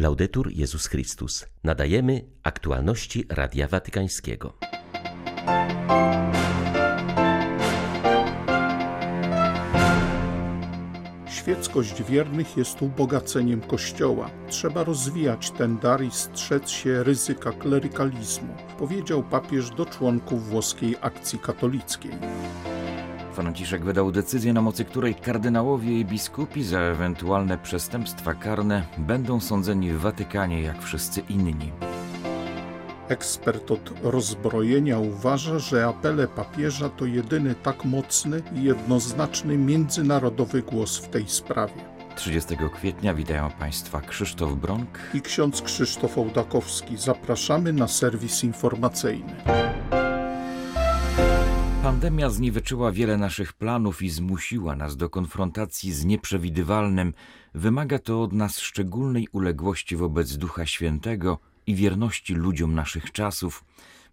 Laudetur Jezus Chrystus. Nadajemy aktualności Radia Watykańskiego. Świeckość wiernych jest ubogaceniem Kościoła. Trzeba rozwijać ten dar i strzec się ryzyka klerykalizmu, powiedział papież do członków włoskiej akcji katolickiej. Franciszek wydał decyzję, na mocy której kardynałowie i biskupi za ewentualne przestępstwa karne będą sądzeni w Watykanie jak wszyscy inni. Ekspert od rozbrojenia uważa, że apele papieża to jedyny tak mocny i jednoznaczny międzynarodowy głos w tej sprawie. 30 kwietnia witają Państwa Krzysztof Bronk i ksiądz Krzysztof Ołdakowski. Zapraszamy na serwis informacyjny. Pandemia zniweczyła wiele naszych planów i zmusiła nas do konfrontacji z nieprzewidywalnym. Wymaga to od nas szczególnej uległości wobec Ducha Świętego i wierności ludziom naszych czasów,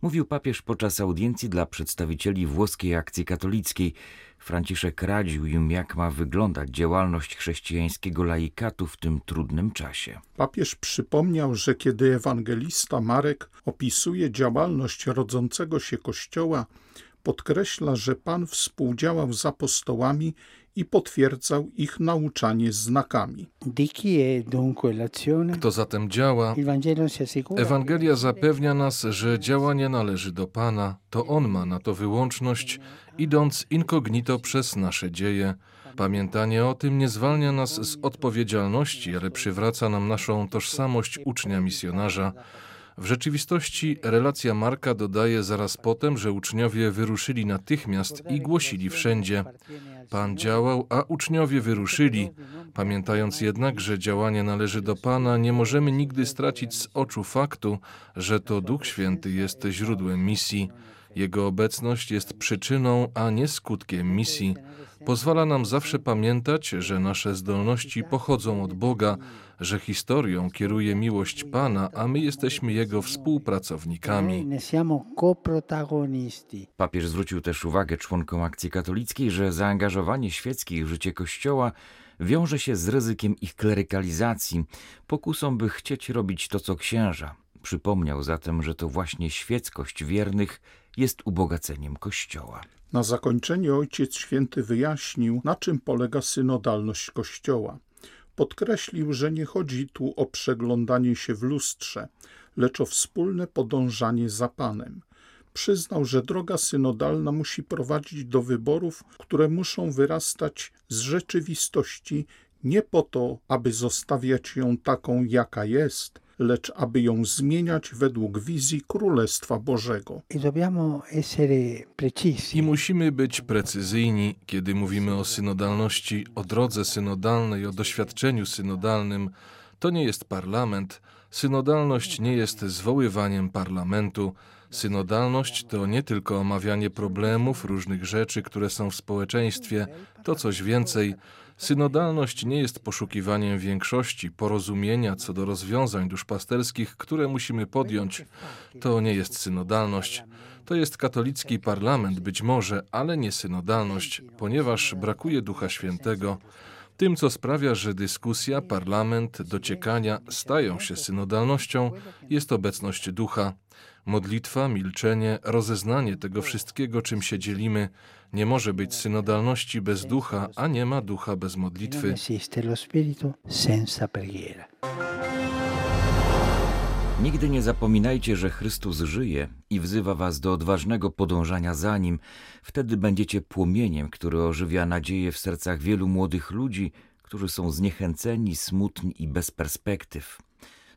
mówił papież podczas audiencji dla przedstawicieli włoskiej akcji katolickiej. Franciszek radził im, jak ma wyglądać działalność chrześcijańskiego laikatu w tym trudnym czasie. Papież przypomniał, że kiedy ewangelista Marek opisuje działalność rodzącego się Kościoła, podkreśla, że Pan współdziałał z apostołami i potwierdzał ich nauczanie znakami. Kto zatem działa? Ewangelia zapewnia nas, że działanie należy do Pana, to On ma na to wyłączność, idąc incognito przez nasze dzieje. Pamiętanie o tym nie zwalnia nas z odpowiedzialności, ale przywraca nam naszą tożsamość ucznia misjonarza. W rzeczywistości relacja Marka dodaje zaraz potem, że uczniowie wyruszyli natychmiast i głosili wszędzie. Pan działał, a uczniowie wyruszyli. Pamiętając jednak, że działanie należy do Pana, nie możemy nigdy stracić z oczu faktu, że to Duch Święty jest źródłem misji. Jego obecność jest przyczyną, a nie skutkiem misji. Pozwala nam zawsze pamiętać, że nasze zdolności pochodzą od Boga, że historią kieruje miłość Pana, a my jesteśmy Jego współpracownikami. Papież zwrócił też uwagę członkom akcji katolickiej, że zaangażowanie świeckich w życie Kościoła wiąże się z ryzykiem ich klerykalizacji, pokusą by chcieć robić to, co księża. Przypomniał zatem, że to właśnie świeckość wiernych jest ubogaceniem Kościoła. Na zakończenie Ojciec Święty wyjaśnił, na czym polega synodalność Kościoła. Podkreślił, że nie chodzi tu o przeglądanie się w lustrze, lecz o wspólne podążanie za Panem. Przyznał, że droga synodalna musi prowadzić do wyborów, które muszą wyrastać z rzeczywistości nie po to, aby zostawiać ją taką, jaka jest, lecz aby ją zmieniać według wizji Królestwa Bożego. I musimy być precyzyjni, kiedy mówimy o synodalności, o drodze synodalnej, o doświadczeniu synodalnym. To nie jest parlament. Synodalność nie jest zwoływaniem parlamentu. Synodalność to nie tylko omawianie problemów, różnych rzeczy, które są w społeczeństwie, to coś więcej. Synodalność nie jest poszukiwaniem większości, porozumienia co do rozwiązań duszpasterskich, które musimy podjąć. To nie jest synodalność. To jest katolicki parlament, być może, ale nie synodalność, ponieważ brakuje Ducha Świętego. Tym, co sprawia, że dyskusja, parlament, dociekania stają się synodalnością, jest obecność ducha. Modlitwa, milczenie, rozeznanie tego wszystkiego, czym się dzielimy, nie może być synodalności bez ducha, a nie ma ducha bez modlitwy. Nigdy nie zapominajcie, że Chrystus żyje i wzywa was do odważnego podążania za Nim. Wtedy będziecie płomieniem, który ożywia nadzieję w sercach wielu młodych ludzi, którzy są zniechęceni, smutni i bez perspektyw.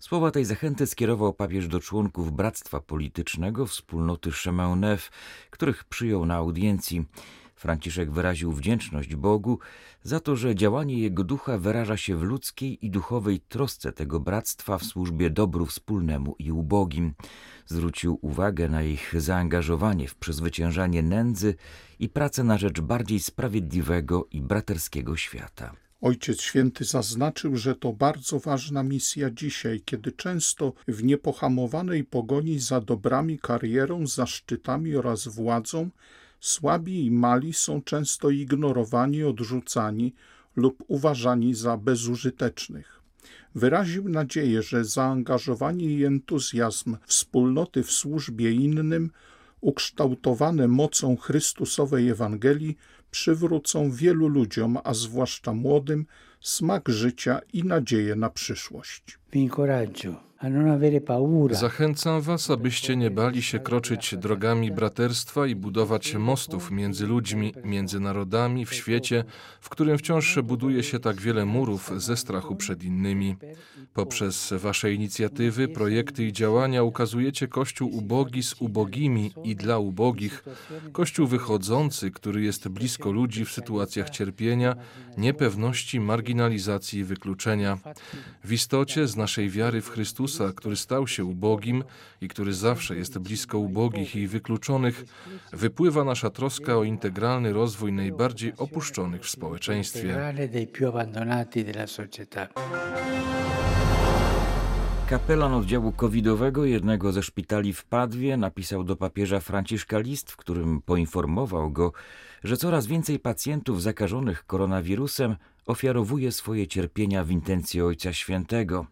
Słowa tej zachęty skierował papież do członków Bractwa Politycznego wspólnoty Neuf, których przyjął na audiencji. Franciszek wyraził wdzięczność Bogu za to, że działanie Jego ducha wyraża się w ludzkiej i duchowej trosce tego bractwa w służbie dobru wspólnemu i ubogim. Zwrócił uwagę na ich zaangażowanie w przezwyciężanie nędzy i pracę na rzecz bardziej sprawiedliwego i braterskiego świata. Ojciec Święty zaznaczył, że to bardzo ważna misja dzisiaj, kiedy często w niepohamowanej pogoni za dobrami, karierą, zaszczytami oraz władzą słabi i mali są często ignorowani, odrzucani lub uważani za bezużytecznych. Wyraził nadzieję, że zaangażowanie i entuzjazm wspólnoty w służbie innym, ukształtowane mocą Chrystusowej Ewangelii, przywrócą wielu ludziom, a zwłaszcza młodym, smak życia i nadzieję na przyszłość. Vi Zachęcam Was, abyście nie bali się kroczyć drogami braterstwa i budować mostów między ludźmi, między narodami w świecie, w którym wciąż buduje się tak wiele murów ze strachu przed innymi. Poprzez Wasze inicjatywy, projekty i działania ukazujecie Kościół ubogi z ubogimi i dla ubogich, Kościół wychodzący, który jest blisko ludzi w sytuacjach cierpienia, niepewności, marginalizacji i wykluczenia. W istocie z naszej wiary w Chrystusa Chrystusa, który stał się ubogim i który zawsze jest blisko ubogich i wykluczonych, wypływa nasza troska o integralny rozwój najbardziej opuszczonych w społeczeństwie. Kapelan oddziału covidowego jednego ze szpitali w Padwie napisał do papieża Franciszka list, w którym poinformował go, że coraz więcej pacjentów zakażonych koronawirusem ofiarowuje swoje cierpienia w intencji Ojca Świętego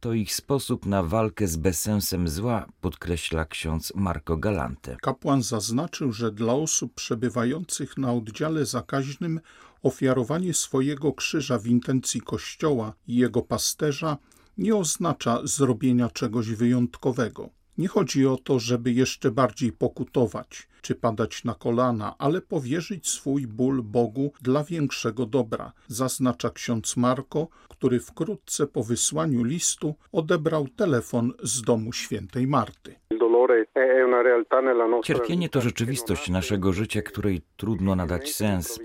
to ich sposób na walkę z bezsensem zła, podkreśla ksiądz Marco Galante. Kapłan zaznaczył, że dla osób przebywających na oddziale zakaźnym ofiarowanie swojego krzyża w intencji Kościoła i jego pasterza nie oznacza zrobienia czegoś wyjątkowego. Nie chodzi o to, żeby jeszcze bardziej pokutować czy padać na kolana, ale powierzyć swój ból Bogu dla większego dobra, zaznacza ksiądz Marko, który wkrótce po wysłaniu listu odebrał telefon z domu świętej Marty. Cierpienie to rzeczywistość naszego życia, której trudno nadać sens.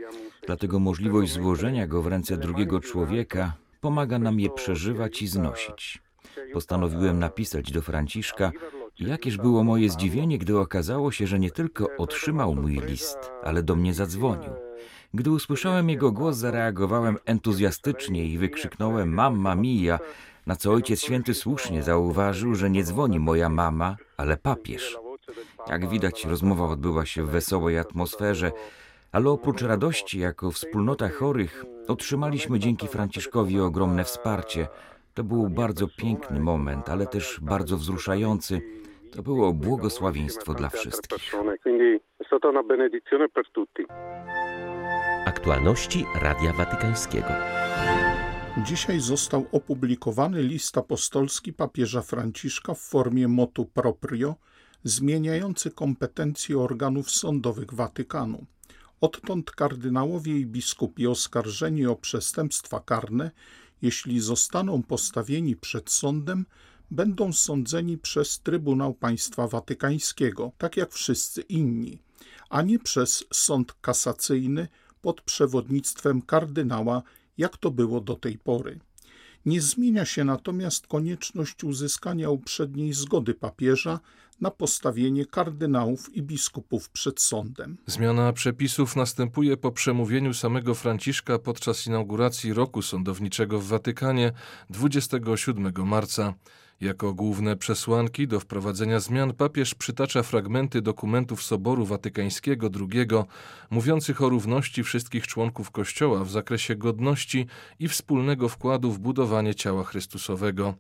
Dlatego możliwość złożenia go w ręce drugiego człowieka pomaga nam je przeżywać i znosić. Postanowiłem napisać do Franciszka, Jakież było moje zdziwienie, gdy okazało się, że nie tylko otrzymał mój list, ale do mnie zadzwonił. Gdy usłyszałem jego głos, zareagowałem entuzjastycznie i wykrzyknąłem Mamma mia, na co Ojciec Święty słusznie zauważył, że nie dzwoni moja mama, ale papież. Jak widać, rozmowa odbyła się w wesołej atmosferze, ale oprócz radości jako wspólnota chorych, otrzymaliśmy dzięki Franciszkowi ogromne wsparcie. To był bardzo piękny moment, ale też bardzo wzruszający to było błogosławieństwo dla wszystkich. Aktualności Radia Watykańskiego. Dzisiaj został opublikowany list apostolski papieża Franciszka w formie motu proprio, zmieniający kompetencje organów sądowych Watykanu. Odtąd kardynałowie i biskupi oskarżeni o przestępstwa karne, jeśli zostaną postawieni przed sądem, będą sądzeni przez Trybunał Państwa Watykańskiego, tak jak wszyscy inni, a nie przez sąd kasacyjny pod przewodnictwem kardynała, jak to było do tej pory. Nie zmienia się natomiast konieczność uzyskania uprzedniej zgody papieża na postawienie kardynałów i biskupów przed sądem. Zmiana przepisów następuje po przemówieniu samego Franciszka podczas inauguracji roku sądowniczego w Watykanie 27 marca. Jako główne przesłanki do wprowadzenia zmian papież przytacza fragmenty dokumentów Soboru Watykańskiego II, mówiących o równości wszystkich członków Kościoła w zakresie godności i wspólnego wkładu w budowanie ciała Chrystusowego.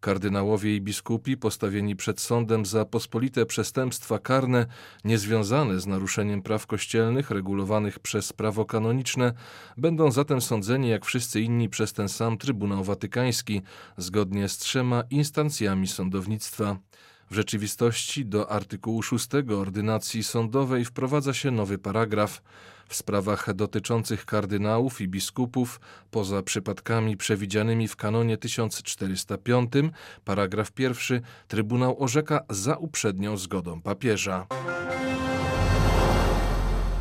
Kardynałowie i biskupi postawieni przed sądem za pospolite przestępstwa karne niezwiązane z naruszeniem praw kościelnych regulowanych przez prawo kanoniczne będą zatem sądzeni jak wszyscy inni przez ten sam Trybunał Watykański, zgodnie z trzema instancjami sądownictwa. W rzeczywistości do artykułu 6 ordynacji sądowej wprowadza się nowy paragraf. W sprawach dotyczących kardynałów i biskupów, poza przypadkami przewidzianymi w kanonie 1405, paragraf pierwszy, Trybunał orzeka za uprzednią zgodą papieża.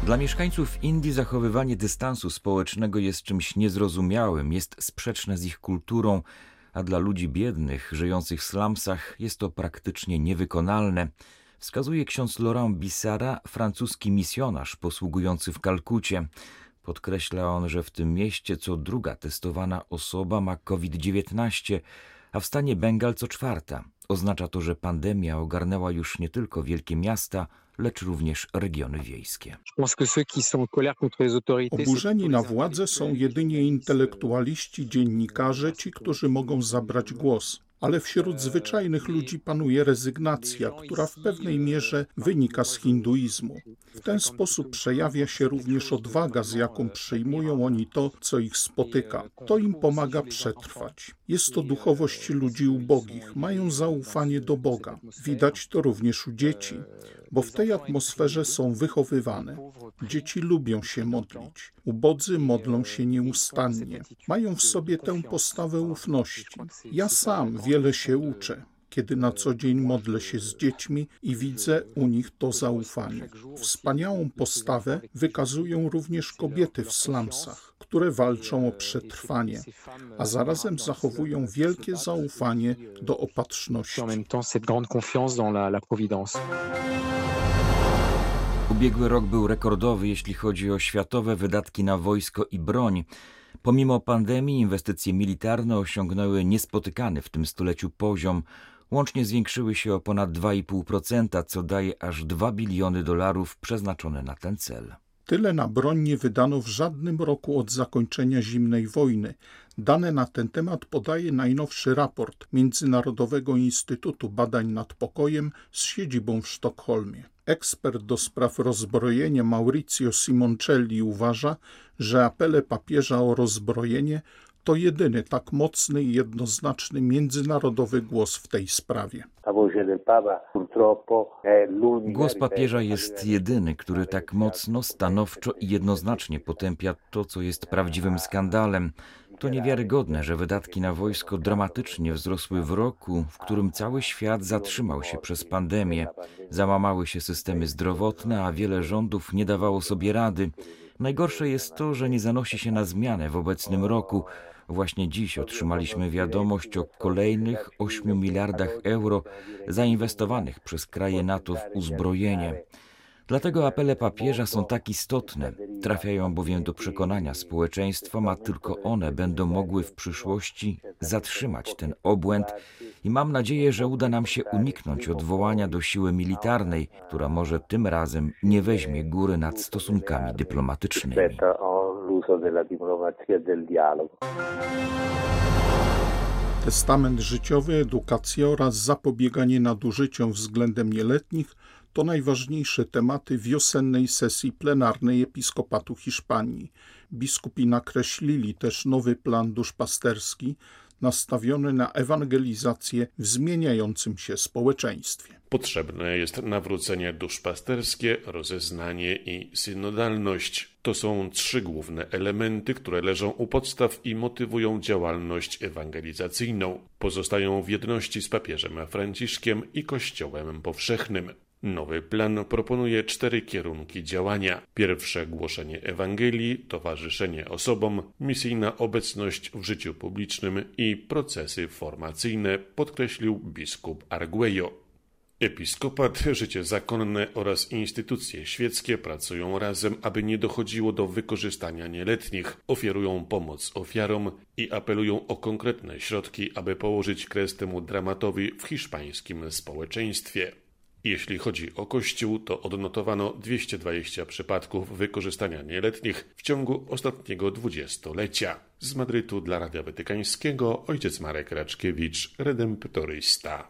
Dla mieszkańców Indii zachowywanie dystansu społecznego jest czymś niezrozumiałym, jest sprzeczne z ich kulturą, a dla ludzi biednych, żyjących w slumsach, jest to praktycznie niewykonalne wskazuje ksiądz Laurent Bissara, francuski misjonarz posługujący w Kalkucie. Podkreśla on, że w tym mieście co druga testowana osoba ma COVID-19, a w stanie Bengal co czwarta. Oznacza to, że pandemia ogarnęła już nie tylko wielkie miasta, lecz również regiony wiejskie. Oburzeni na władzę są jedynie intelektualiści, dziennikarze, ci, którzy mogą zabrać głos ale wśród zwyczajnych ludzi panuje rezygnacja, która w pewnej mierze wynika z hinduizmu. W ten sposób przejawia się również odwaga, z jaką przyjmują oni to, co ich spotyka. To im pomaga przetrwać. Jest to duchowość ludzi ubogich, mają zaufanie do Boga. Widać to również u dzieci bo w tej atmosferze są wychowywane. Dzieci lubią się modlić. Ubodzy modlą się nieustannie. Mają w sobie tę postawę ufności. Ja sam wiele się uczę kiedy na co dzień modlę się z dziećmi i widzę u nich to zaufanie. Wspaniałą postawę wykazują również kobiety w slumsach, które walczą o przetrwanie, a zarazem zachowują wielkie zaufanie do opatrzności. Ubiegły rok był rekordowy, jeśli chodzi o światowe wydatki na wojsko i broń. Pomimo pandemii inwestycje militarne osiągnęły niespotykany w tym stuleciu poziom. Łącznie zwiększyły się o ponad 2,5%, co daje aż 2 biliony dolarów przeznaczone na ten cel. Tyle na broń nie wydano w żadnym roku od zakończenia zimnej wojny. Dane na ten temat podaje najnowszy raport Międzynarodowego Instytutu Badań nad Pokojem z siedzibą w Sztokholmie. Ekspert do spraw rozbrojenia Maurizio Simoncelli uważa, że apele papieża o rozbrojenie to jedyny tak mocny i jednoznaczny międzynarodowy głos w tej sprawie. Głos papieża jest jedyny, który tak mocno, stanowczo i jednoznacznie potępia to, co jest prawdziwym skandalem. To niewiarygodne, że wydatki na wojsko dramatycznie wzrosły w roku, w którym cały świat zatrzymał się przez pandemię. Załamały się systemy zdrowotne, a wiele rządów nie dawało sobie rady. Najgorsze jest to, że nie zanosi się na zmianę w obecnym roku. Właśnie dziś otrzymaliśmy wiadomość o kolejnych 8 miliardach euro zainwestowanych przez kraje NATO w uzbrojenie. Dlatego apele papieża są tak istotne. Trafiają bowiem do przekonania społeczeństwa, a tylko one będą mogły w przyszłości zatrzymać ten obłęd i mam nadzieję, że uda nam się uniknąć odwołania do siły militarnej, która może tym razem nie weźmie góry nad stosunkami dyplomatycznymi. Testament życiowy, edukacja oraz zapobieganie nadużyciom względem nieletnich to najważniejsze tematy wiosennej sesji plenarnej Episkopatu Hiszpanii. Biskupi nakreślili też nowy plan duszpasterski nastawiony na ewangelizację w zmieniającym się społeczeństwie. Potrzebne jest nawrócenie duszpasterskie, rozeznanie i synodalność. To są trzy główne elementy, które leżą u podstaw i motywują działalność ewangelizacyjną. Pozostają w jedności z papieżem Franciszkiem i Kościołem powszechnym. Nowy plan proponuje cztery kierunki działania. Pierwsze głoszenie Ewangelii, towarzyszenie osobom, misyjna obecność w życiu publicznym i procesy formacyjne, podkreślił biskup Arguello. Episkopat, życie zakonne oraz instytucje świeckie pracują razem, aby nie dochodziło do wykorzystania nieletnich, ofiarują pomoc ofiarom i apelują o konkretne środki, aby położyć kres temu dramatowi w hiszpańskim społeczeństwie. Jeśli chodzi o Kościół, to odnotowano 220 przypadków wykorzystania nieletnich w ciągu ostatniego dwudziestolecia. Z Madrytu dla Radia Watykańskiego ojciec Marek Raczkiewicz, redemptorysta.